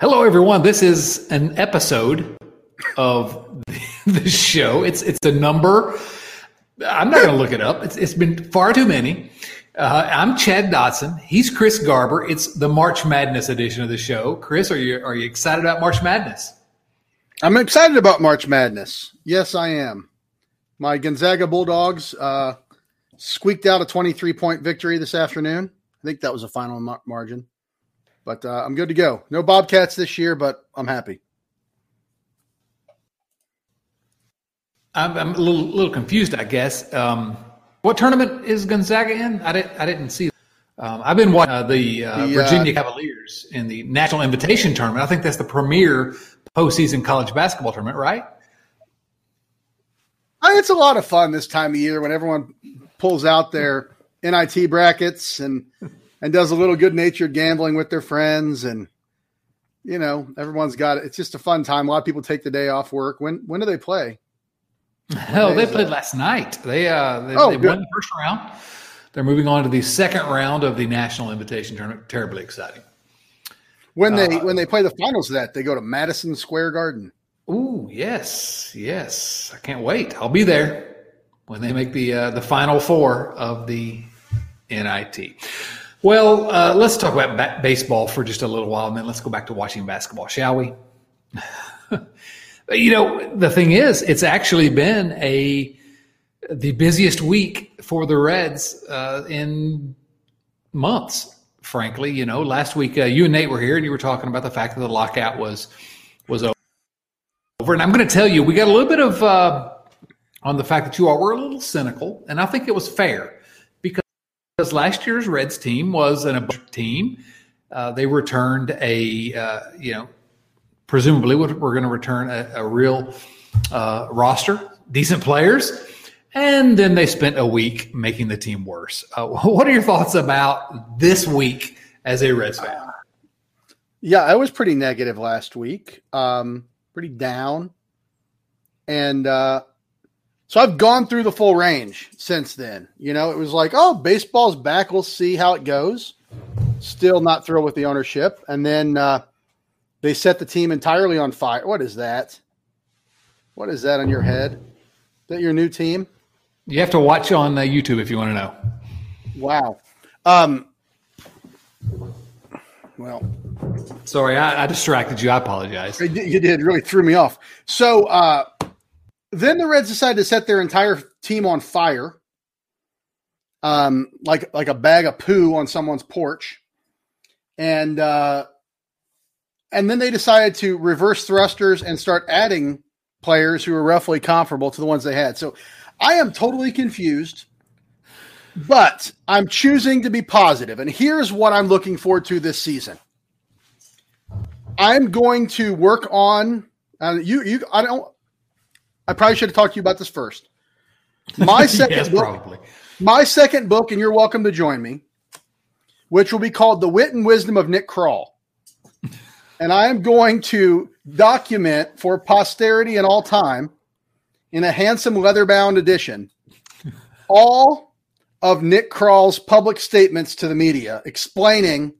Hello, everyone. This is an episode of the show. It's it's a number. I'm not going to look it up. It's, it's been far too many. Uh, I'm Chad Dotson. He's Chris Garber. It's the March Madness edition of the show. Chris, are you are you excited about March Madness? I'm excited about March Madness. Yes, I am. My Gonzaga Bulldogs uh, squeaked out a 23 point victory this afternoon. I think that was a final mar- margin. But uh, I'm good to go. No Bobcats this year, but I'm happy. I'm, I'm a little, little confused, I guess. Um, what tournament is Gonzaga in? I didn't, I didn't see. Um, I've been watching uh, the, uh, the Virginia Cavaliers in the National Invitation Tournament. I think that's the premier postseason college basketball tournament, right? It's a lot of fun this time of year when everyone pulls out their NIT brackets and and does a little good natured gambling with their friends and you know everyone's got it. It's just a fun time. A lot of people take the day off work. When when do they play? Hell, they played last night. They uh they, oh, they won the first round. They're moving on to the second round of the National Invitation Tournament. Terribly exciting. When they uh, when they play the finals of that, they go to Madison Square Garden. Ooh, yes, yes. I can't wait. I'll be there when they make the uh, the final four of the NIT. Well, uh, let's talk about ba- baseball for just a little while, and then let's go back to watching basketball, shall we? you know, the thing is, it's actually been a the busiest week for the Reds uh, in months. Frankly, you know, last week uh, you and Nate were here, and you were talking about the fact that the lockout was was over. And I'm going to tell you, we got a little bit of uh, on the fact that you all were a little cynical, and I think it was fair because last year's Reds team was an above team. Uh, they returned a, uh, you know, presumably we're going to return a, a real uh, roster, decent players, and then they spent a week making the team worse. Uh, what are your thoughts about this week as a Reds fan? Yeah, I was pretty negative last week, um, pretty down, and uh, so I've gone through the full range since then. You know, it was like, oh, baseball's back. We'll see how it goes. Still not thrilled with the ownership. And then uh, they set the team entirely on fire. What is that? What is that on your head? Is that your new team? You have to watch on uh, YouTube if you want to know. Wow. Um, well, sorry, I, I, distracted you. I apologize. You did really threw me off. So, uh, then the Reds decided to set their entire team on fire, um, like like a bag of poo on someone's porch, and uh, and then they decided to reverse thrusters and start adding players who are roughly comparable to the ones they had. So I am totally confused, but I'm choosing to be positive, and here's what I'm looking forward to this season. I'm going to work on. Uh, you, you, I don't. I probably should have talked to you about this first. My second yes, book, probably. my second book, and you're welcome to join me, which will be called The Wit and Wisdom of Nick Krall. and I am going to document for posterity and all time in a handsome leather bound edition all of Nick Krall's public statements to the media explaining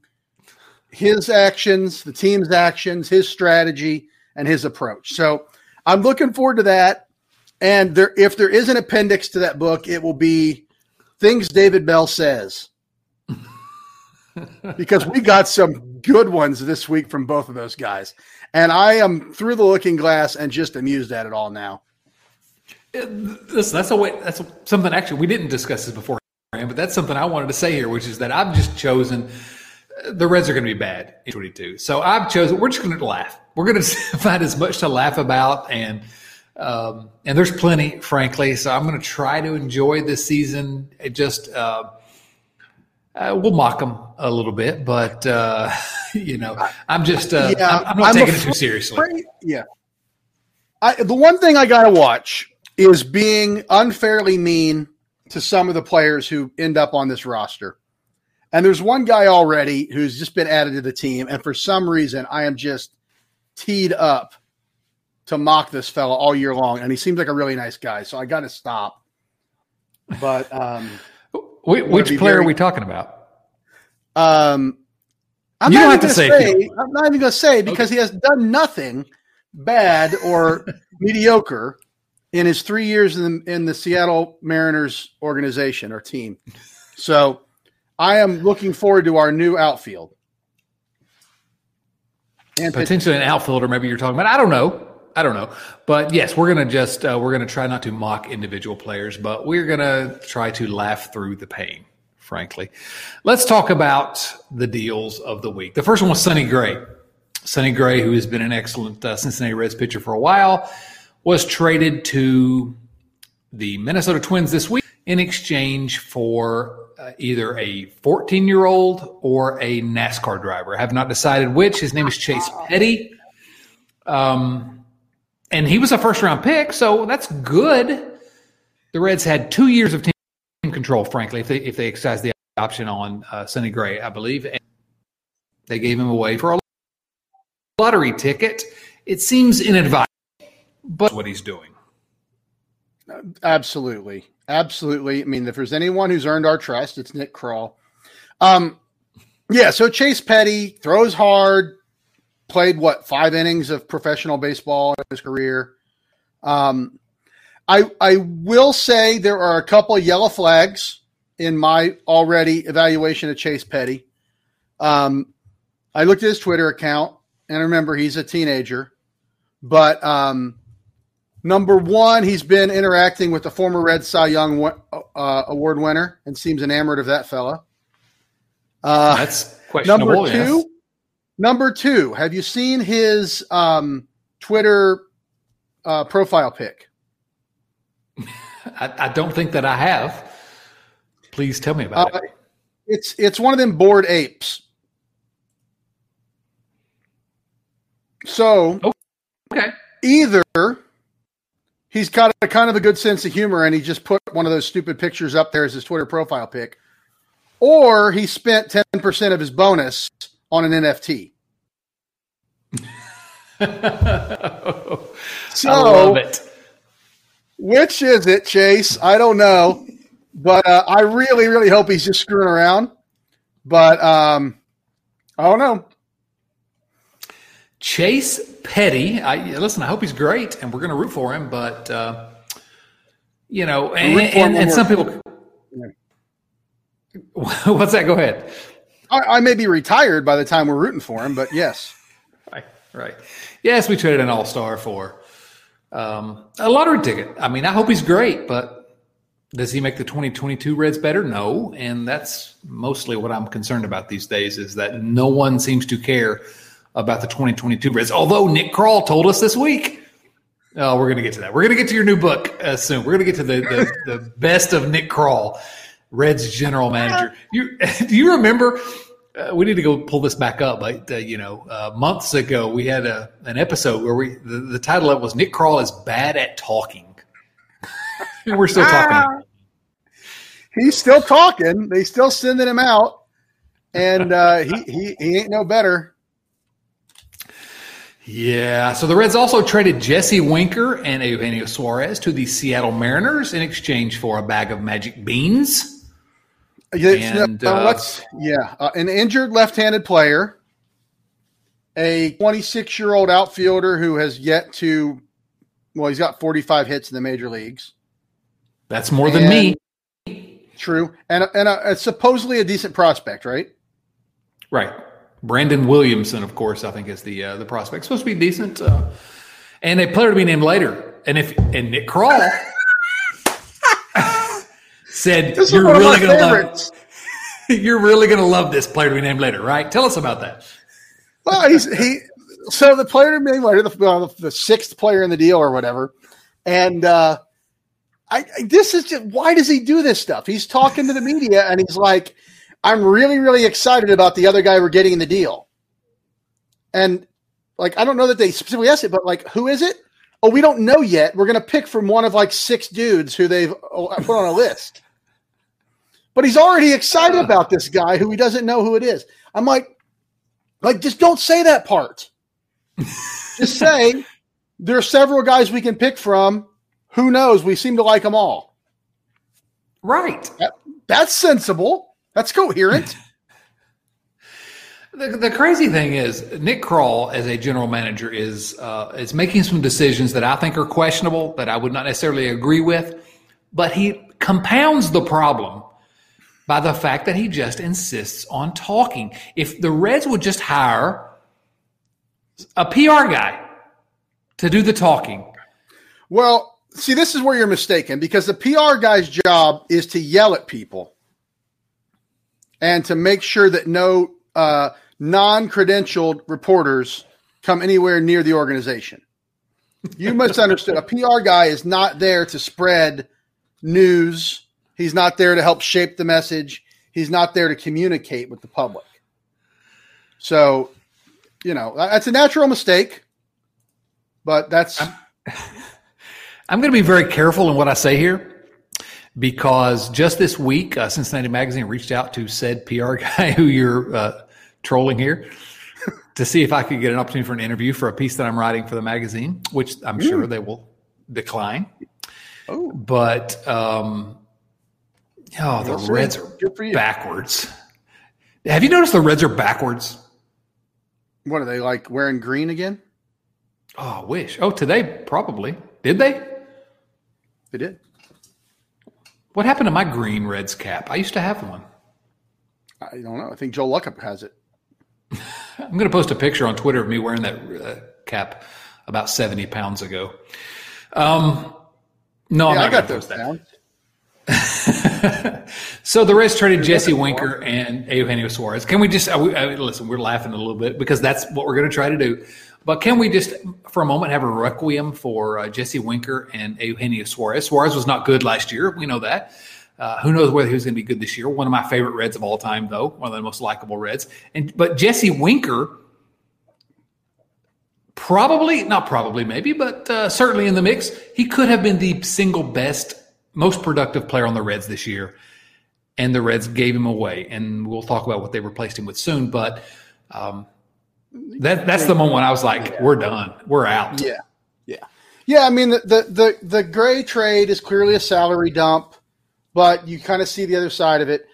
his actions, the team's actions, his strategy, and his approach. So I'm looking forward to that. And there, if there is an appendix to that book, it will be things David Bell says. because we got some good ones this week from both of those guys. And I am through the looking glass and just amused at it all now. Listen, that's a way. That's something actually we didn't discuss this before, but that's something I wanted to say here, which is that I've just chosen the Reds are going to be bad in 22. So I've chosen, we're just going to laugh. We're going to find as much to laugh about. And, um, and there's plenty, frankly. So I'm going to try to enjoy this season. It just, uh, Uh, we'll mock them a little bit, but uh, you know, I'm just uh, yeah, I'm, I'm not I'm taking afraid, it too seriously. Yeah, I, the one thing I got to watch is being unfairly mean to some of the players who end up on this roster. And there's one guy already who's just been added to the team, and for some reason, I am just teed up to mock this fella all year long, and he seems like a really nice guy. So I got to stop. But um, which player very, are we talking about? Um, I'm you not even going to say. say I'm not even going to say because okay. he has done nothing bad or mediocre in his three years in the, in the Seattle Mariners organization or team. So I am looking forward to our new outfield. And potentially an outfielder, maybe you're talking about. I don't know. I don't know. But yes, we're to just, uh, we're to try not to mock individual players, but we're to try to laugh through the pain, frankly. Let's talk about the deals of the week. The first one was Sonny Gray. Sonny Gray, who has been an excellent uh, Cincinnati Reds pitcher for a while, was traded to the Minnesota Twins this week in exchange for either a 14 year old or a NASCAR driver. I have not decided which. His name is Chase Petty. Um, and he was a first round pick, so that's good. The Reds had two years of team control, frankly, if they if they exercised the option on uh, Sonny Gray, I believe. And they gave him away for a lottery ticket. It seems inadvisable, but what he's doing. Absolutely. Absolutely. I mean, if there's anyone who's earned our trust, it's Nick Krall. Um, yeah, so Chase Petty throws hard, played what, five innings of professional baseball in his career. Um, I I will say there are a couple yellow flags in my already evaluation of Chase Petty. Um, I looked at his Twitter account and I remember he's a teenager. But um, number one, he's been interacting with the former Red Cy Young uh, Award winner and seems enamored of that fella. Uh, That's questionable. Number two, yes. number two, have you seen his um, Twitter uh, profile pic? I, I, don't think that I have. Please tell me about it. Uh, it's it's one of them bored apes. So, okay, either he's got a kind of a good sense of humor and he just put one of those stupid pictures up there as his Twitter profile pic, or he spent 10% of his bonus on an NFT. so, which is it, Chase? I don't know, but uh, I really, really hope he's just screwing around. But um, I don't know. Chase Petty. I, listen, I hope he's great, and we're going to root for him. But uh, you know, and, and, and some people. What's that? Go ahead. I, I, may be retired by the time we're rooting for him, but yes. Right, right. Yes, we traded an all star for um, a lottery ticket. I mean, I hope he's great, but does he make the 2022 Reds better? No, and that's mostly what I'm concerned about these days. Is that no one seems to care about the 2022 Reds. Although Nick Krall told us this week. Oh, we're going to get to that. We're going to get to your new book uh, soon. We're going to get to the, the, the best of Nick Krall, Reds general manager. You, do you remember? Uh, we need to go pull this back up. But uh, you know, uh, months ago we had a an episode where we the, the title of it was Nick Krall is bad at talking. and we're still talking. He's still talking. They still sending him out, and uh, he, he he ain't no better. Yeah. So the Reds also traded Jesse Winker and Eugenio Suarez to the Seattle Mariners in exchange for a bag of magic beans. and, uh, uh, yeah, uh, an injured left-handed player, a 26-year-old outfielder who has yet to. Well, he's got 45 hits in the major leagues. That's more than me. True, and and a, a supposedly a decent prospect, right? Right. Brandon Williamson, of course, I think is the uh, the prospect. Supposed to be decent, uh, and a player to be named later. And if and Nick Krall said you're really going to love you're really going to love this player to be named later, right? Tell us about that. Well, he's he. So the player to be named later, the, uh, the sixth player in the deal or whatever, and uh, I, I this is just why does he do this stuff? He's talking to the media and he's like I'm really, really excited about the other guy we're getting in the deal. And like, I don't know that they specifically asked it, but like, who is it? Oh, we don't know yet. We're going to pick from one of like six dudes who they've oh, put on a list. But he's already excited about this guy who he doesn't know who it is. I'm like, like, just don't say that part. just say there are several guys we can pick from. Who knows? We seem to like them all. Right. That, that's sensible. That's coherent. the, the crazy thing is, Nick Krall, as a general manager, is uh, is making some decisions that I think are questionable, that I would not necessarily agree with, but he compounds the problem by the fact that he just insists on talking. If the Reds would just hire a PR guy to do the talking. Well, see, this is where you're mistaken because the PR guy's job is to yell at people and to make sure that no uh, non credentialed reporters come anywhere near the organization. You must understand a PR guy is not there to spread news He's not there to help shape the message. He's not there to communicate with the public. So, you know, that's a natural mistake, but that's. I'm, I'm going to be very careful in what I say here because just this week, uh, Cincinnati Magazine reached out to said PR guy who you're uh, trolling here to see if I could get an opportunity for an interview for a piece that I'm writing for the magazine, which I'm mm. sure they will decline. Oh. But um, Oh, the Reds are backwards. Have you noticed the Reds are backwards? What are they like wearing green again? Oh, I wish. Oh, today probably. Did they? They did. What happened to my green Reds cap? I used to have one. I don't know. I think Joe Luckhaupt has it. I'm going to post a picture on Twitter of me wearing that uh, cap about 70 pounds ago. Um, no, yeah, i got those down. so the Reds traded Jesse Winker and Eugenio Suarez. Can we just uh, we, uh, listen? We're laughing a little bit because that's what we're going to try to do. But can we just, for a moment, have a requiem for uh, Jesse Winker and Eugenio Suarez? Suarez was not good last year. We know that. Uh, who knows whether he was going to be good this year? One of my favorite Reds of all time, though, one of the most likable Reds. And but Jesse Winker, probably not probably maybe, but uh, certainly in the mix, he could have been the single best most productive player on the Reds this year, and the Reds gave him away. And we'll talk about what they replaced him with soon. But um, that that's the moment I was like, yeah. we're done, we're out. Yeah, yeah, yeah. I mean, the the the, the Gray trade is clearly a salary dump, but you kind of see the other side of it.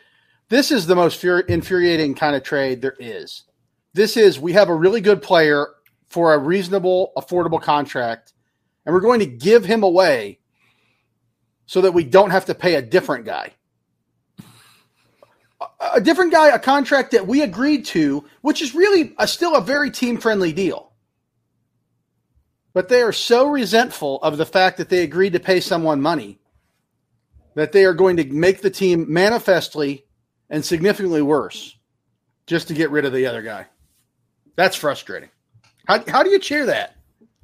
This is the most infuriating kind of trade there is. This is we have a really good player for a reasonable, affordable contract, and we're going to give him away so that we don't have to pay a different guy. A different guy, a contract that we agreed to, which is really a, still a very team friendly deal. But they are so resentful of the fact that they agreed to pay someone money that they are going to make the team manifestly and significantly worse just to get rid of the other guy. That's frustrating. How, how do you cheer that?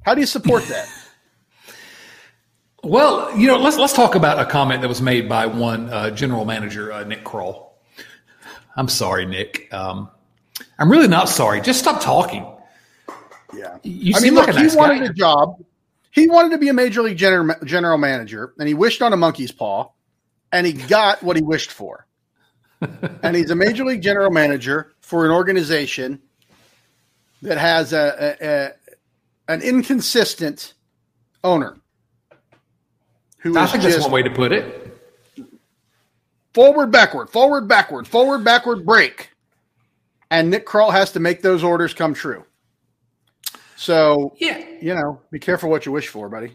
How do you support that? Well, you know, let's let's talk about a comment that was made by one uh, general manager, uh, Nick Krall. I'm sorry, Nick. Um, I'm really not sorry. Just stop talking. Yeah, you I mean, look, like he nice wanted guy. a job. He wanted to be a major league general general manager, and he wished on a monkey's paw, and he got what he wished for. and he's a major league general manager for an organization that has a, a, a an inconsistent owner who I think that's one way to put it. Forward, backward, forward, backward, forward, backward, break. And Nick Krall has to make those orders come true. So, yeah, you know, be careful what you wish for, buddy.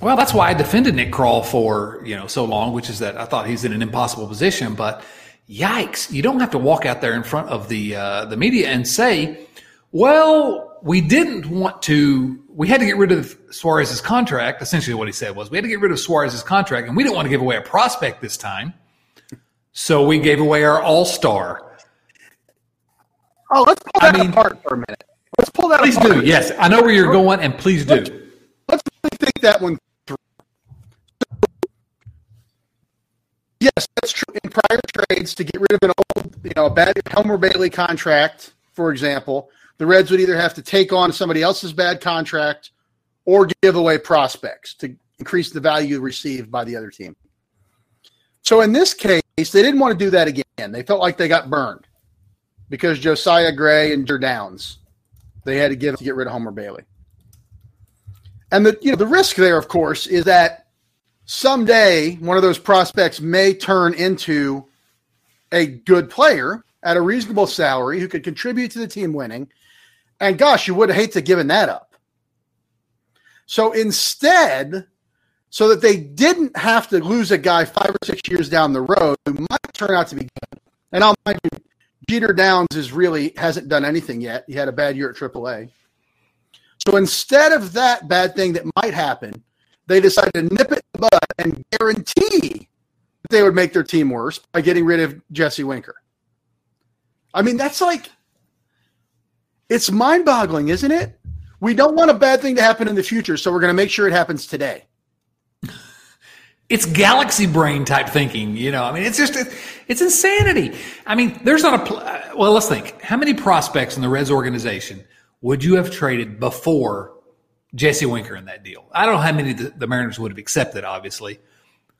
Well, that's why I defended Nick Krall for, you know, so long, which is that I thought he's in an impossible position, but yikes, you don't have to walk out there in front of the uh, the media and say, "Well, we didn't want to we had to get rid of Suarez's contract. Essentially, what he said was we had to get rid of Suarez's contract, and we didn't want to give away a prospect this time, so we gave away our All Star. Oh, let's pull that I mean, apart for a minute. Let's pull that. Please apart. do. Yes, I know where you're going, and please do. Let's, let's really think that one through. Yes, that's true. In prior trades, to get rid of an old you know a bad Homer Bailey contract, for example, the Reds would either have to take on somebody else's bad contract or give away prospects to increase the value received by the other team. So in this case, they didn't want to do that again. They felt like they got burned because Josiah Gray and Jer Downs, they had to give to get rid of Homer Bailey. And the you know the risk there, of course, is that someday one of those prospects may turn into a good player at a reasonable salary who could contribute to the team winning. And gosh, you would hate to have given that up. So instead, so that they didn't have to lose a guy five or six years down the road who might turn out to be good. And I'll mind you, Jeter Downs is really hasn't done anything yet. He had a bad year at AAA. So instead of that bad thing that might happen, they decided to nip it in the bud and guarantee that they would make their team worse by getting rid of Jesse Winker. I mean, that's like it's mind-boggling, isn't it? We don't want a bad thing to happen in the future, so we're going to make sure it happens today. It's galaxy brain type thinking, you know. I mean, it's just it's insanity. I mean, there's not a uh, well. Let's think. How many prospects in the Reds organization would you have traded before Jesse Winker in that deal? I don't know how many the, the Mariners would have accepted, obviously,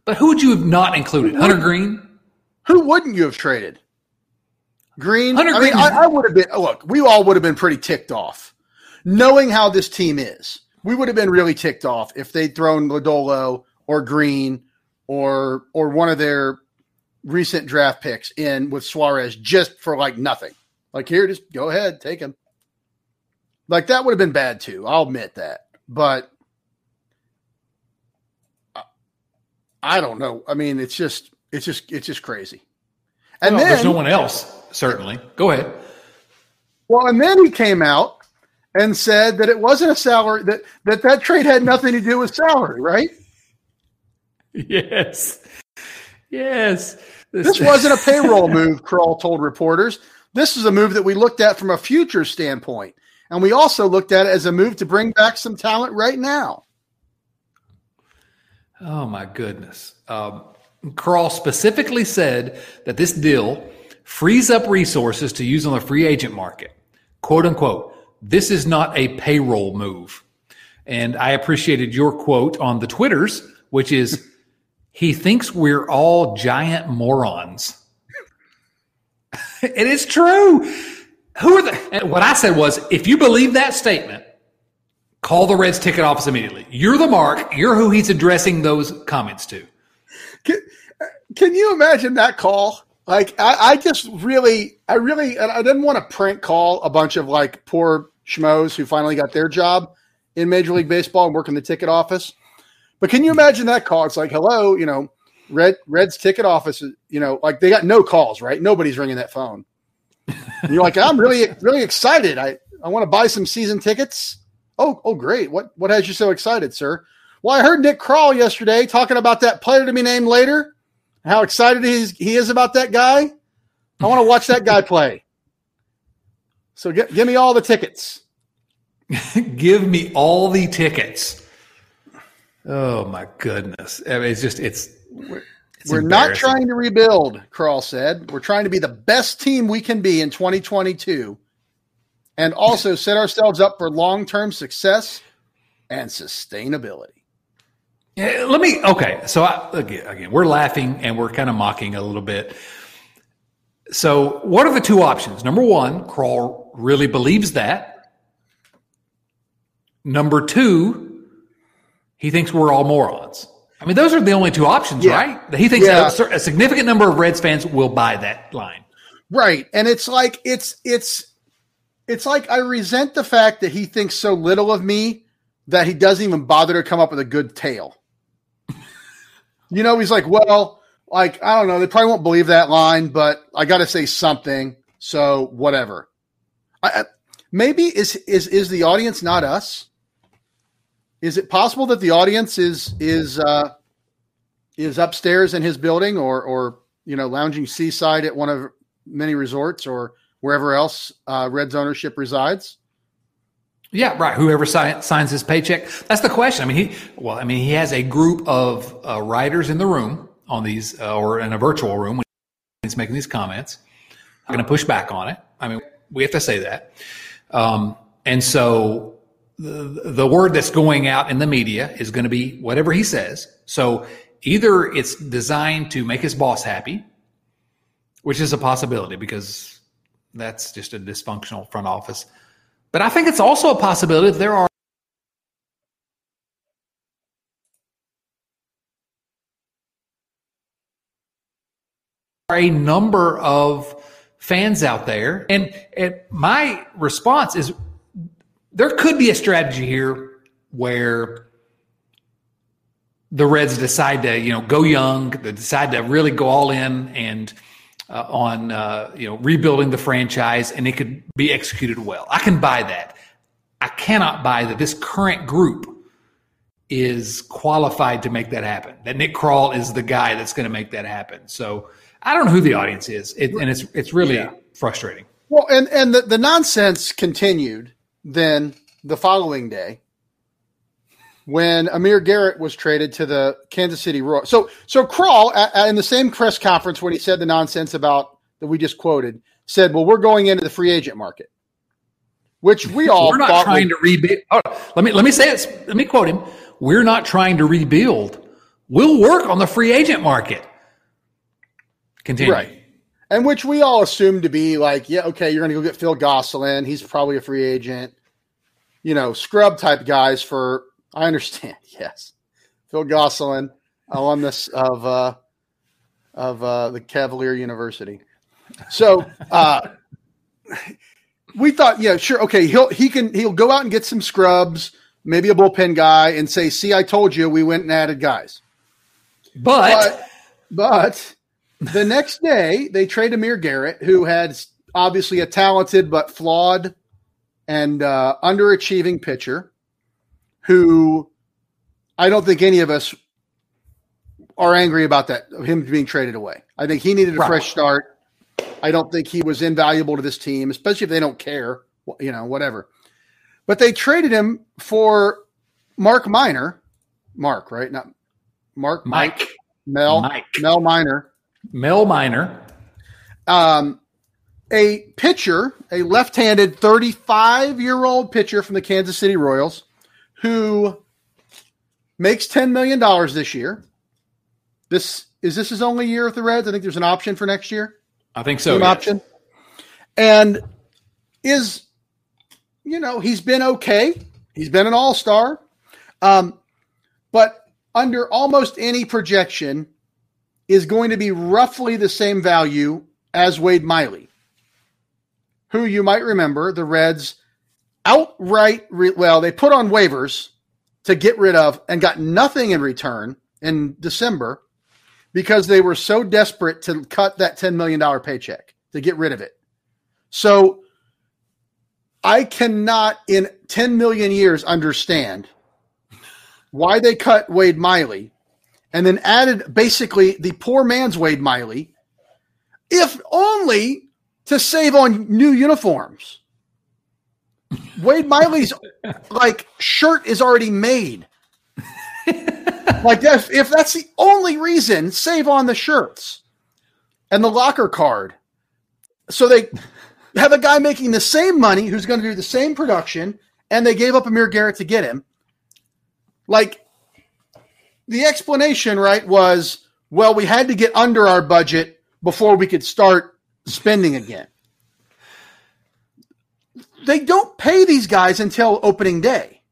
but who would you have not included? Hunter Greene. Who wouldn't you have traded? Greene. Hunter I mean, I, I would have been. Look, we all would have been pretty ticked off, knowing how this team is. We would have been really ticked off if they'd thrown Lodolo or Greene or or one of their recent draft picks in with Suarez just for like nothing. Like here, just go ahead, take him. Like that would have been bad too. I'll admit that, but I don't know. I mean, it's just it's just it's just crazy. And well, then there's no one else. Certainly, go ahead. Well, and then he came out and said that it wasn't a salary that that that trade had nothing to do with salary, right? Yes, yes. This, this wasn't a payroll move. Krall told reporters. This is a move that we looked at from a future standpoint. And we also looked at it as a move to bring back some talent right now. Oh, my goodness. Um, Krall specifically said that this deal frees up resources to use on the free agent market. Quote unquote, this is not a payroll move. And I appreciated your quote on the Twitters, which is, he thinks we're all giant morons. it is true. Who are the? What I said was, if you believe that statement, call the Reds ticket office immediately. You're the mark. You're who he's addressing those comments to. Can, uh, can you imagine that call? Like, I, I just really, I really, and I didn't want to prank call a bunch of like poor schmoes who finally got their job in Major League Baseball and work in the ticket office. But can you imagine that call? It's like, hello, you know, Red Red's ticket office, you know, like they got no calls, right? Nobody's ringing that phone. And you're like, I'm really, really excited. I, I want to buy some season tickets. Oh, oh, great. What, what has you so excited, sir? Well, I heard Nick Krall yesterday talking about that player to be named later. How excited he is, he is about that guy. I want to watch that guy play. So get, give me all the tickets. give me all the tickets. Oh my goodness! I mean, it's just it's it's We're not trying to rebuild, Krall said. We're trying to be the best team we can be in 2022 and also set ourselves up for long term success and sustainability. Yeah, let me, okay. So, I, again, again, we're laughing and we're kind of mocking a little bit. So, what are the two options? Number one, Krall really believes that. Number two, he thinks we're all morons. I mean, those are the only two options, yeah. right? He thinks yeah. a, a significant number of Reds fans will buy that line. Right. And it's like, it's, it's, it's like I resent the fact that he thinks so little of me that he doesn't even bother to come up with a good tale. You know, he's like, well, like, I don't know, they probably won't believe that line, but I got to say something. So whatever. I, maybe is, is, is the audience not us? Is it possible that the audience is is uh, is upstairs in his building, or or you know lounging seaside at one of many resorts, or wherever else uh, Reds ownership resides? Yeah, right. Whoever si- signs his paycheck. That's the question. I mean, he well, I mean, he has a group of uh, writers in the room on these, uh, or in a virtual room when he's making these comments. I'm going to push back on it. I mean, we have to say that. Um, and so the, the word that's going out in the media is going to be whatever he says. So either it's designed to make his boss happy, which is a possibility because that's just a dysfunctional front office. But I think it's also a possibility that there are a number of fans out there. And, and my response is there could be a strategy here where the Reds decide to, you know, go young, they decide to really go all in and uh, on, uh, you know, rebuilding the franchise, and it could be executed well. I can buy that. I cannot buy that this current group is qualified to make that happen. That Nick Krall is the guy that's going to make that happen. So I don't know who the audience is, it, and it's it's really yeah. frustrating. Well, and and the, the nonsense continued then the following day when Amir Garrett was traded to the Kansas City Royals. So so Krall in the same press conference when he said the nonsense about that we just quoted said, "Well, we're going into the free agent market." Which we all we're not trying to rebuild. Oh, let me let me say it. Let me quote him. We're not trying to rebuild. We'll work on the free agent market. Continue. Right. And which we all assume to be like, yeah, okay, you're going to go get Phil Gosselin. He's probably a free agent. You know, scrub type guys for, I understand. Yes. Phil Gosselin, alumnus of, uh, of uh, the Cavalier University. So, uh, we thought, yeah, sure, okay, he'll he can he'll go out and get some scrubs, maybe a bullpen guy, and say, "See, I told you, we went and added guys." But but, but the next day, they trade Amir Garrett, who had obviously a talented but flawed and uh, underachieving pitcher, who I don't think any of us are angry about that of him being traded away. I think he needed a right. fresh start. I don't think he was invaluable to this team, especially if they don't care, you know, whatever. But they traded him for Mark Minor, Mark, right? Not Mark, Mike, Mike Mel, Mike. Mel Minor, Mel Minor. Um, a pitcher, a left handed 35 year old pitcher from the Kansas City Royals who makes $10 million this year. This is this his only year with the Reds? I think there's an option for next year. I think so. Yes. option. And is, you know, he's been okay. He's been an all star. Um, but under almost any projection, is going to be roughly the same value as Wade Miley, who you might remember the Reds outright, re- well, they put on waivers to get rid of and got nothing in return in December because they were so desperate to cut that $10 million paycheck to get rid of it. So I cannot in 10 million years understand why they cut Wade Miley and then added basically the poor man's Wade Miley, if only to save on new uniforms. Wade Miley's like shirt is already made. like if, if that's the only reason, save on the shirts and the locker card. So they have a guy making the same money who's going to do the same production, and they gave up Amir Garrett to get him. Like the explanation, right, was well, we had to get under our budget before we could start spending again. They don't pay these guys until opening day.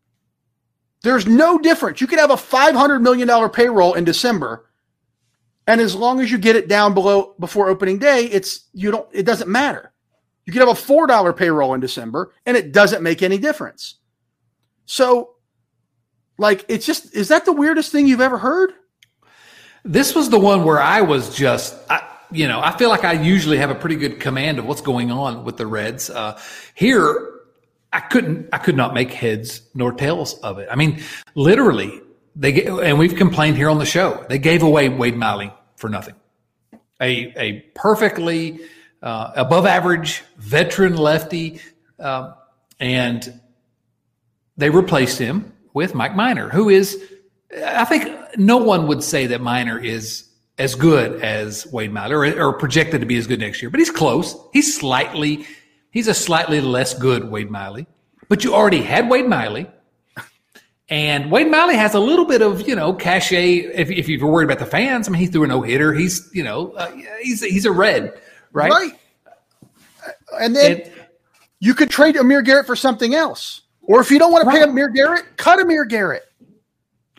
There's no difference. You could have a $500 million payroll in December. And as long as you get it down below before opening day, it's you don't it doesn't matter. You could have a four dollar payroll in December and it doesn't make any difference. So like it's just is that the weirdest thing you've ever heard? This was the one where I was just I, you know, I feel like I usually have a pretty good command of what's going on with the Reds. Uh, here, I couldn't, I could not make heads nor tails of it. I mean, literally, they and we've complained here on the show. They gave away Wade Miley for nothing. A a perfectly uh, above average veteran lefty, uh, and they replaced him with Mike Minor, who is, I think no one would say that Minor is as good as Wade Miley or, or projected to be as good next year, but he's close. He's slightly, he's a slightly less good Wade Miley. But you already had Wade Miley. And Wade Miley has a little bit of, you know, cachet. If, if you're worried about the fans, I mean, he threw a no hitter. He's, you know, uh, he's he's a red, right? Right. And then and, you could trade Amir Garrett for something else, or if you don't want to pay Amir Garrett, cut Amir Garrett.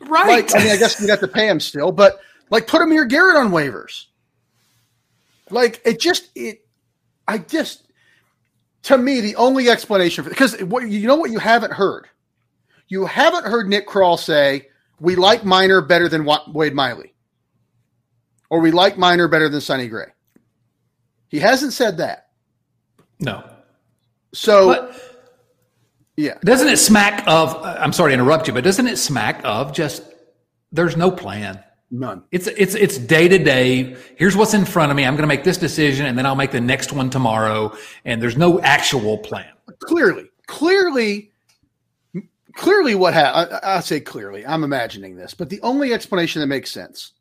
Right. Like, I mean, I guess you have to pay him still, but like put Amir Garrett on waivers. Like it just it, I just to me the only explanation for because what you know what you haven't heard, you haven't heard Nick Krall say we like Minor better than Wade Miley, or we like Minor better than Sonny Gray. He hasn't said that. No. So. But, yeah. Doesn't it smack of? I'm sorry to interrupt you, but doesn't it smack of just there's no plan? None. It's it's it's day to day. Here's what's in front of me. I'm going to make this decision, and then I'll make the next one tomorrow. And there's no actual plan. Clearly, clearly, clearly, what happened? I say clearly. I'm imagining this, but the only explanation that makes sense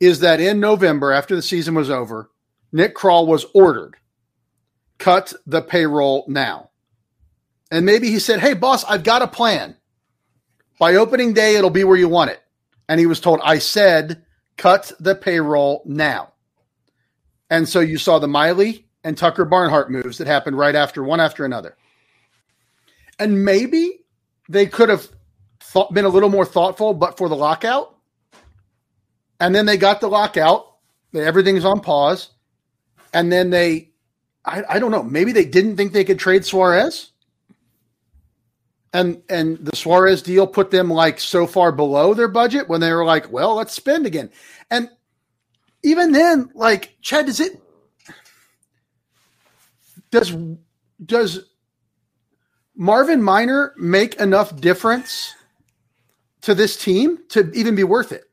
is that in November, after the season was over, Nick Krall was ordered cut the payroll now, and maybe he said, "Hey, boss, I've got a plan. By opening day, it'll be where you want it." And he was told, I said, cut the payroll now. And so you saw the Miley and Tucker Barnhart moves that happened right after one after another. And maybe they could have thought, been a little more thoughtful, but for the lockout. And then they got the lockout. Everything's on pause. And then they, I, I don't know, maybe they didn't think they could trade Suarez and and the Suarez deal put them like so far below their budget when they were like, well, let's spend again. And even then, like Chad, does it does does Marvin Minor make enough difference to this team to even be worth it?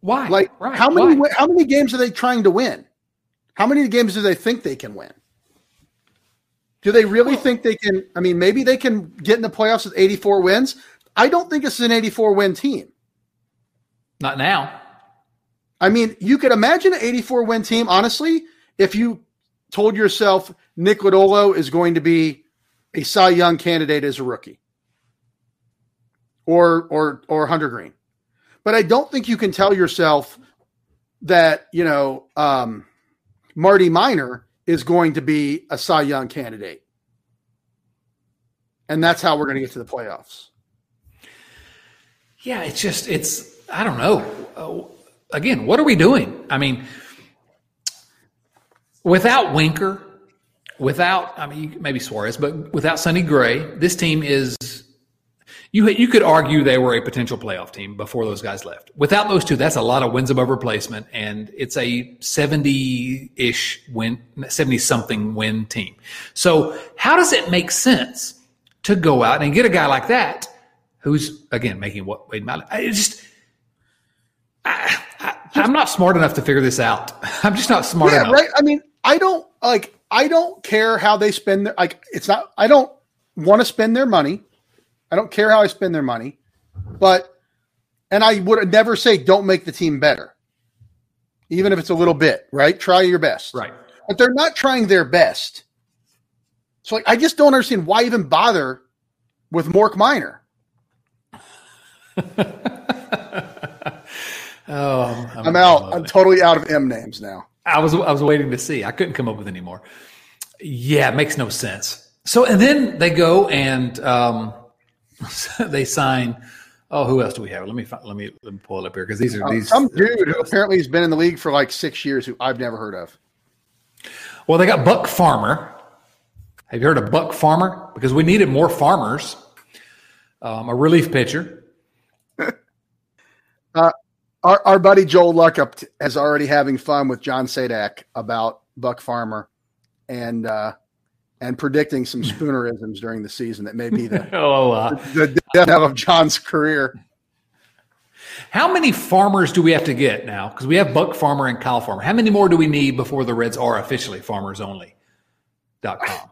Why? Like right. how many Why? how many games are they trying to win? How many games do they think they can win? Do they really think they can? I mean, maybe they can get in the playoffs with 84 wins. I don't think this is an 84 win team. Not now. I mean, you could imagine an 84 win team, honestly, if you told yourself Nick Lodolo is going to be a Cy Young candidate as a rookie or or or Hunter Greene. But I don't think you can tell yourself that, you know, um, Marty Minor is going to be a Cy Young candidate. And that's how we're going to get to the playoffs. Yeah, it's just, it's, I don't know. Again, what are we doing? I mean, without Winker, without, I mean, maybe Suarez, but without Sonny Gray, this team is you you could argue they were a potential playoff team before those guys left. Without those two, that's a lot of wins above replacement, and it's a seventy ish win, seventy something win team. So how does it make sense to go out and get a guy like that, who's again making what Wade Miley? I just. I, I, am not smart enough to figure this out. I'm just not smart yeah, enough. right. I mean, I don't like. I don't care how they spend their like. It's not. I don't want to spend their money. I don't care how I spend their money, but and I would never say don't make the team better, even if it's a little bit. Right? Try your best. Right. But they're not trying their best. So like, I just don't understand why even bother with Mork Minor. oh, I'm, I'm out. I'm totally out of M names now. I was I was waiting to see. I couldn't come up with any more. Yeah, it makes no sense. So and then they go and um, they sign. Oh, who else do we have? Let me let me let me pull it up here because these are uh, these some dude who apparently has been in the league for like six years who I've never heard of. Well, they got Buck Farmer. Have you heard of Buck Farmer? Because we needed more farmers. Um, a relief pitcher. uh, our, our buddy Joel Luckhaupt is already having fun with John Sadak about Buck Farmer, and uh, and predicting some spoonerisms during the season that may be the, oh, uh, the, the death of John's career. How many farmers do we have to get now? Because we have Buck Farmer and Kyle Farmer. How many more do we need before the Reds are officially farmers only? Dot com.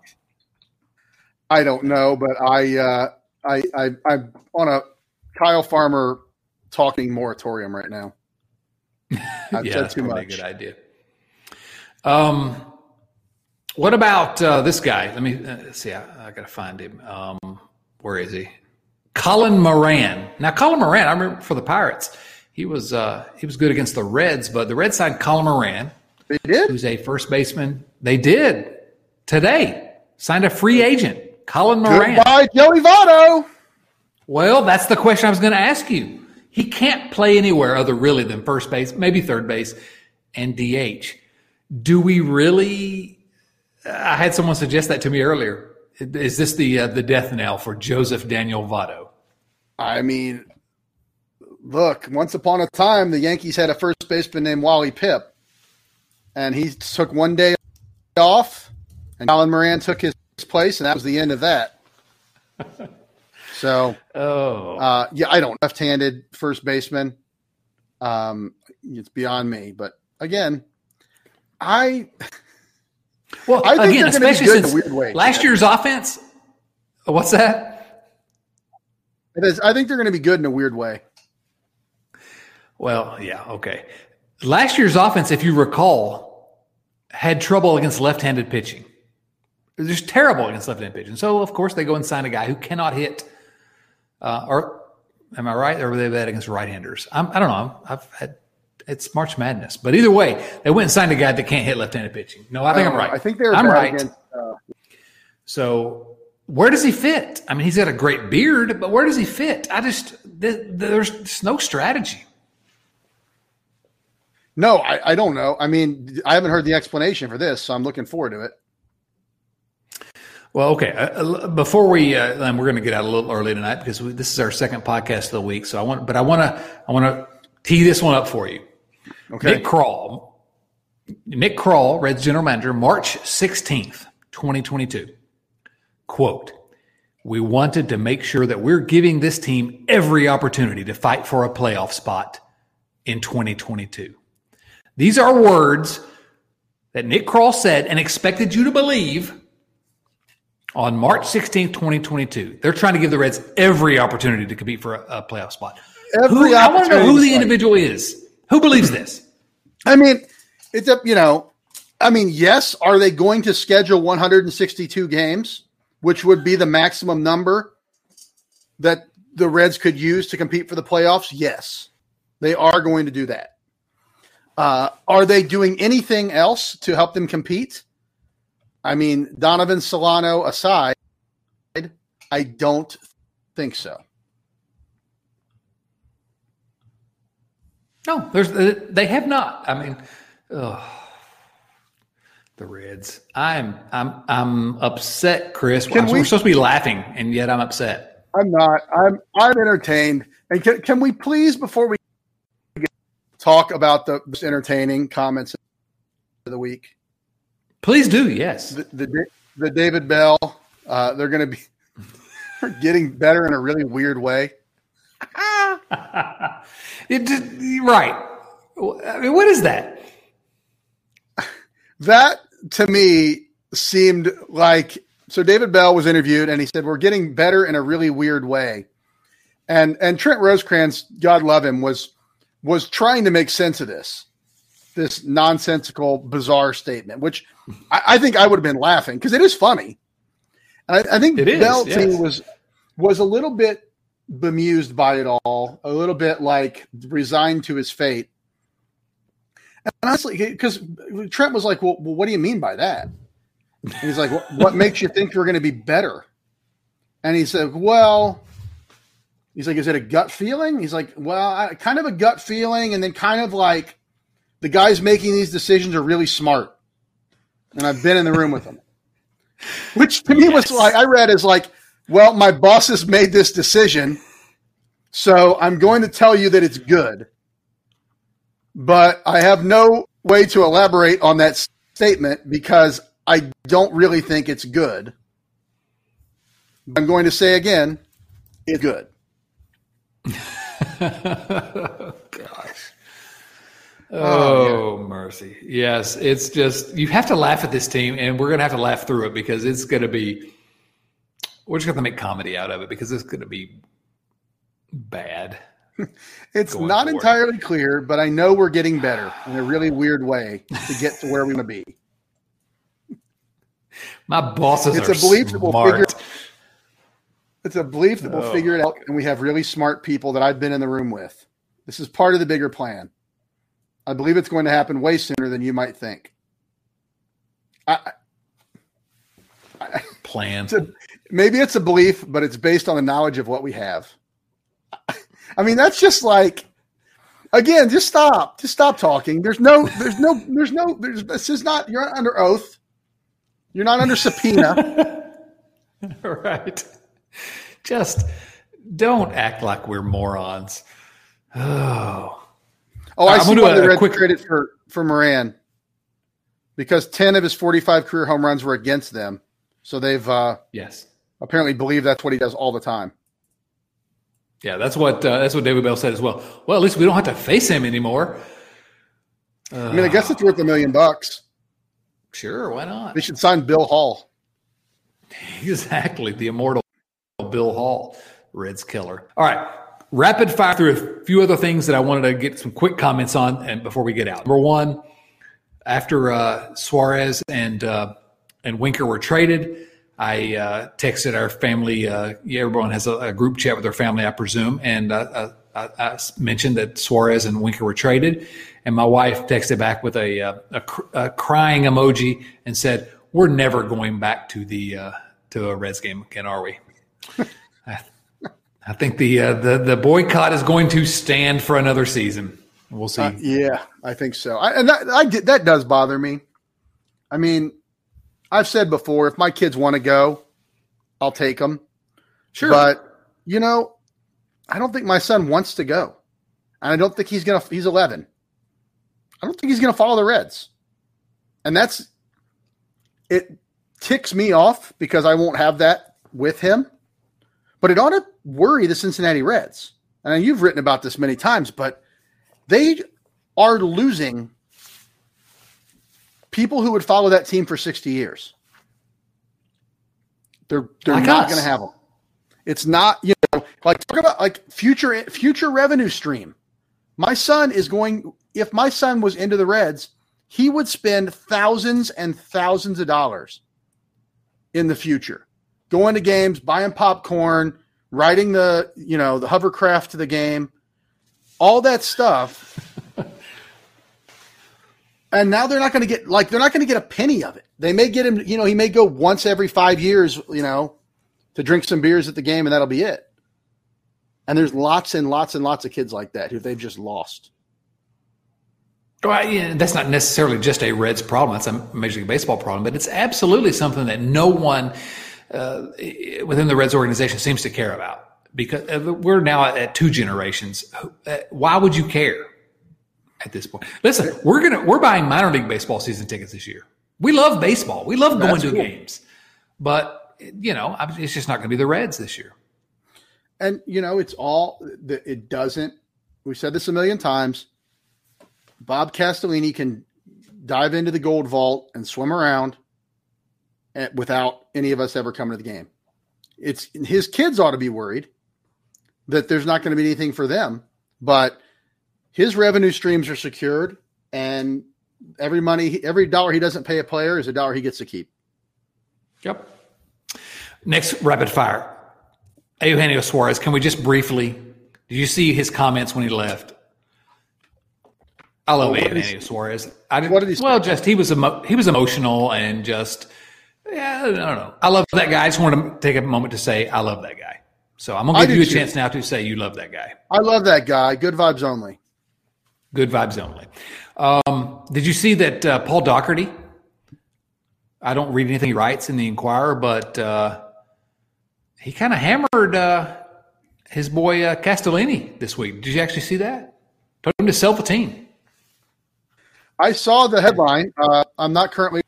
I don't know, but I, uh, I, I, I'm on a Kyle Farmer talking moratorium right now. I've yeah, that's too much. a good idea. Um, what about uh, this guy? Let me uh, see. I, I got to find him. Um, where is he? Colin Moran. Now, Colin Moran, I remember for the Pirates, he was uh, he was good against the Reds, but the Red signed Colin Moran. They did. Who's a first baseman? They did today. Signed a free agent, Colin Moran. Goodbye, Joey Votto. Well, that's the question I was going to ask you. He can't play anywhere other really than first base, maybe third base, and DH. Do we really? I had someone suggest that to me earlier. Is this the uh, the death knell for Joseph Daniel Votto? I mean, look. Once upon a time, the Yankees had a first baseman named Wally Pipp, and he took one day off, and Colin Moran took his place, and that was the end of that. so, oh, uh, yeah, I don't left-handed first baseman. Um, it's beyond me. But again, I well, I think again, especially since weird way, last year's offense. What's that? It is. I think they're going to be good in a weird way. Well, yeah, okay. Last year's offense, if you recall, had trouble against left-handed pitching. It was just terrible against left-handed pitching. So, of course, they go and sign a guy who cannot hit. Uh, or am I right? Or were they bad against right-handers? I'm, I do not know. I've had it's March Madness. But either way, they went and signed a guy that can't hit left-handed pitching. No, I think I'm oh, right. I think they're. I'm right. Against, uh... So where does he fit? I mean, he's got a great beard, but where does he fit? I just there's no strategy. No, I, I don't know. I mean, I haven't heard the explanation for this, so I'm looking forward to it. Well, okay. Uh, uh before we, uh, and we're going to get out a little early tonight because we, this is our second podcast of the week. So I want, but I want to, I want to tee this one up for you. Okay. Nick Krall, Nick Krall, Reds general manager, March 16th, 2022. Quote, we wanted to make sure that we're giving this team every opportunity to fight for a playoff spot in 2022. These are words that Nick Krall said and expected you to believe on March 16th, 2022. They're trying to give the Reds every opportunity to compete for a, a playoff spot. Every who, I want to know who the individual is. Who believes this? I mean, it's a you know, I mean, yes. Are they going to schedule 162 games, which would be the maximum number that the Reds could use to compete for the playoffs? Yes, they are going to do that. Uh, are they doing anything else to help them compete? I mean, Donovan Solano aside, I don't think so. No, there's uh, they have not. I mean, ugh, the Reds. I'm I'm I'm upset, Chris. we, we're supposed to be laughing, and yet I'm upset. I'm not. I'm I'm entertained. And can, can we please, before we talk about the entertaining comments of the week? Please do. Yes. The the, the David Bell. Uh, they're going to be getting better in a really weird way. it, right. I mean, what is that? That to me seemed like so. David Bell was interviewed, and he said, "We're getting better in a really weird way." And and Trent Rosecrans, God love him, was was trying to make sense of this, this nonsensical, bizarre statement, which I, I think I would have been laughing because it is funny. And I, I think it Bell is, yes. was was a little bit bemused by it all, a little bit like resigned to his fate. And honestly, because Trent was like, well, well, what do you mean by that? And he's like, what, what makes you think we're going to be better? And he said, well, he's like, is it a gut feeling? He's like, well, I, kind of a gut feeling. And then kind of like the guys making these decisions are really smart. And I've been in the room with them. Which to me was like, I read as like, well, my boss has made this decision, so I'm going to tell you that it's good. But I have no way to elaborate on that statement because I don't really think it's good. I'm going to say again, it's good. Gosh. Oh, oh yeah. Oh, mercy. Yes, it's just you have to laugh at this team and we're going to have to laugh through it because it's going to be we're just going to make comedy out of it because it's going to be bad. it's not forward. entirely clear, but I know we're getting better in a really weird way to get to where we want to be. My bosses it's a belief smart. That we'll figure, it's a belief that we'll oh. figure it out, and we have really smart people that I've been in the room with. This is part of the bigger plan. I believe it's going to happen way sooner than you might think. I, I, plan. It's a, maybe it's a belief, but it's based on the knowledge of what we have. I mean, that's just like, again, just stop, just stop talking. There's no, there's no, there's no, there's, this is not, you're not under oath. You're not under subpoena. right. Just don't act like we're morons. Oh. Oh, I I'm see why the Reds quick... credit for, for Moran because 10 of his 45 career home runs were against them. So they've uh, yes apparently believe that's what he does all the time. Yeah, that's what uh, that's what David Bell said as well. Well, at least we don't have to face him anymore. Uh, I mean, I guess it's worth a million bucks. Sure, why not? They should sign Bill Hall. Exactly, the immortal Bill Hall, Reds killer. All right, rapid fire through a few other things that I wanted to get some quick comments on, and before we get out. Number one, after uh, Suarez and uh, and Winker were traded, I uh, texted our family. Uh, yeah, everyone has a, a, group chat with their family, I presume, and uh, uh, I, I, mentioned that Suarez and Winker were traded, and my wife texted back with a, a, a crying emoji and said, "We're never going back to the to a Reds game again, are we?" I, I, think the the the boycott is going to stand for another season. We'll see. yeah, I think so. I, and that I, that does bother me. I mean, I've said before, if my kids want to go, I'll take them. Sure. But, you know, I don't think my son wants to go. And I don't think he's going to, he's 11. I don't think he's going to follow the Reds. And that's, it ticks me off because I won't have that with him. But it ought to worry the Cincinnati Reds. And you've written about this many times, but they are losing people who would follow that team for 60 years. They're they're like not going to have them. It's not, you know, like talk about like future future revenue stream. My son is going if my son was into the Reds, he would spend thousands and thousands of dollars in the future. Going to games, buying popcorn, riding the, you know, the hovercraft to the game, all that stuff and now they're not going to get like they're not going to get a penny of it. They may get him, you know, he may go once every five years, you know, to drink some beers at the game, and that'll be it. And there's lots and lots and lots of kids like that who they've just lost. Well, yeah, that's not necessarily just a Reds problem. That's a Major League Baseball problem, but it's absolutely something that no one uh, within the Reds organization seems to care about because uh, we're now at two generations. Uh, why would you care? At this point. Listen, we're gonna we're buying minor league baseball season tickets this year. We love baseball. We love going That's to cool. games, but you know, it's just not going to be the Reds this year. And you know, it's all it doesn't. We said this a million times. Bob Castellini can dive into the gold vault and swim around eh, without any of us ever coming to the game. It's his kids ought to be worried that there's not going to be anything for them, but his revenue streams are secured, and every money, every dollar he doesn't pay a player is a dollar he gets to keep. Yep. Next rapid fire. Eugenio Suarez. Can we just briefly? Did you see his comments when he left? I love well, Eugenio Suarez. I did, what did he? Well, just he was emo- he was emotional and just yeah. I don't know. I love that guy. I just want to take a moment to say I love that guy. So I'm gonna give you a too. chance now to say you love that guy. I love that guy. Good vibes only. Good vibes only. Um, did you see that uh, Paul Daugherty? I don't read anything he writes in the Enquirer, but uh, he kind of hammered uh, his boy uh, Castellini this week. Did you actually see that? Told him to sell the team. I saw the headline. Uh, I'm not currently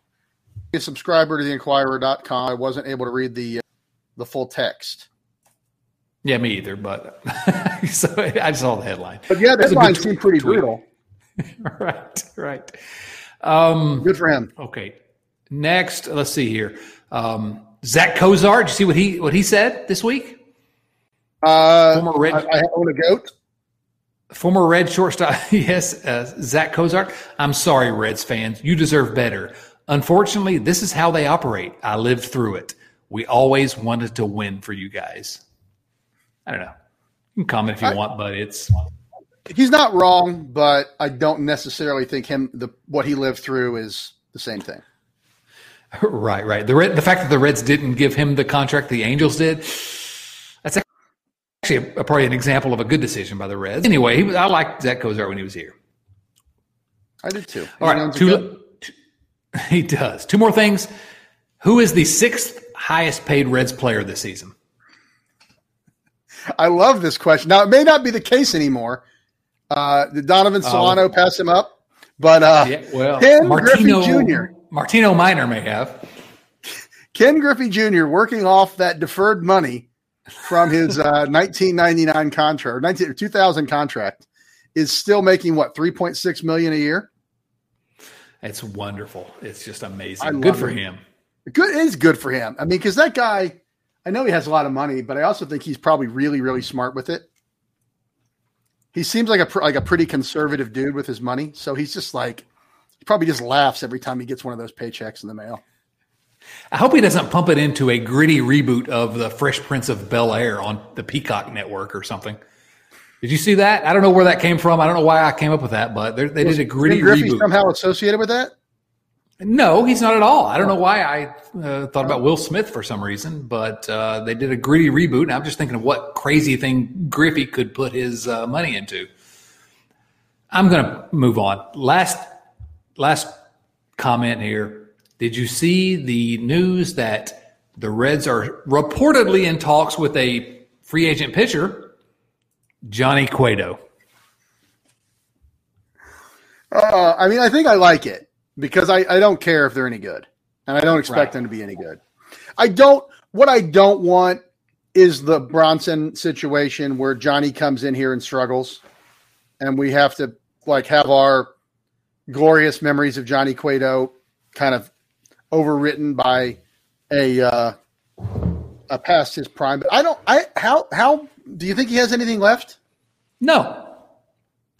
a subscriber to the Enquirer.com. I wasn't able to read the uh, the full text. Yeah, me either. But so I saw the headline. But yeah, the headline seemed pretty tweet. brutal. right, right. Um, Good for him. Okay. Next, let's see here. Um, Zach Cozart. Did you see what he what he said this week? Uh, Former Red. I, I own a goat. Former Red shortstop, yes, uh, Zach Cozart. I'm sorry, Reds fans. You deserve better. Unfortunately, this is how they operate. I lived through it. We always wanted to win for you guys. I don't know. You can comment if you I, want, but it's he's not wrong, but I don't necessarily think him the what he lived through is the same thing. Right, right. The Red, the fact that the Reds didn't give him the contract the Angels did, that's actually a, a, probably an example of a good decision by the Reds. Anyway, he, I liked Zach Cozart when he was here. I did too. All right, two, two, he does. Two more things. Who is the sixth highest paid Reds player this season? I love this question. Now, it may not be the case anymore. Uh, did Donovan oh. Solano um, pass him up? But uh, yeah, well, Ken Martino, Griffey Jr. Martino Minor may have. Ken Griffey Jr. working off that deferred money from his uh, 1999 contract or 19, 2000 contract is still making what 3.6 million a year. It's wonderful. It's just amazing. Good for him. him. Good is good for him. I mean, because that guy, I know he has a lot of money, but I also think he's probably really, really smart with it. He seems like a like a pretty conservative dude with his money, so he's just like he probably just laughs every time he gets one of those paychecks in the mail. I hope he doesn't pump it into a gritty reboot of the Fresh Prince of Bel Air on the Peacock network or something. Did you see that? I don't know where that came from. I don't know why I came up with that, but they did a gritty reboot. Somehow associated with that? No, he's not at all. I don't know why I uh, thought about Will Smith for some reason, but uh, they did a gritty reboot, and I'm just thinking of what crazy thing Griffey could put his uh, money into. I'm going to move on. Last last comment here. Did you see the news that the Reds are reportedly in talks with a free agent pitcher, Johnny Cueto? Uh, I mean, I think I like it because I, I don't care if they're any good, and I don't expect right. them to be any good. I don't. What I don't want is the Bronson situation where Johnny comes in here and struggles, and we have to like have our glorious memories of Johnny Cueto kind of overwritten by a uh, a past his prime. But I don't. I how how do you think he has anything left? No,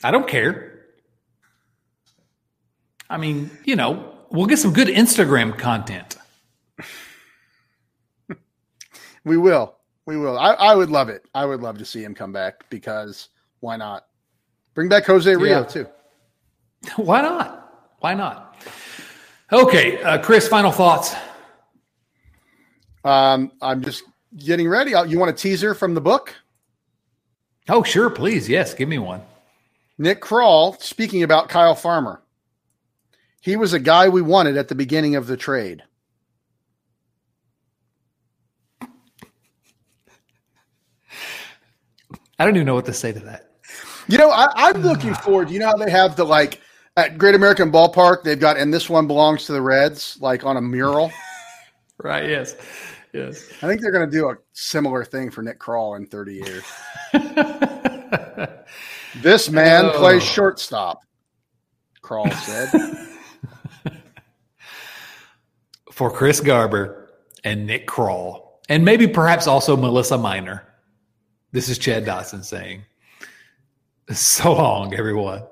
I don't care. I mean, you know, we'll get some good Instagram content. we will. We will. I, I, would love it. I would love to see him come back because why not? Bring back Jose Rijo, yeah. too. Why not? Why not? Okay, uh, Chris, final thoughts. Um, I'm just getting ready. Uh, you want a teaser from the book? Oh, sure, please. Yes, give me one. Nick Krall speaking about Kyle Farmer. He was a guy we wanted at the beginning of the trade. I don't even know what to say to that. You know, I, am looking forward. You know how they have the like at Great American Ballpark, they've got, and this one belongs to the Reds, like on a mural. right. Yes. Yes. I think they're going to do a similar thing for Nick Krall in 30 years. this man oh. plays shortstop. Krall said. for Chris Garber and Nick Krall, and maybe perhaps also Melissa Minor. This is Chad Dotson saying, So long, everyone.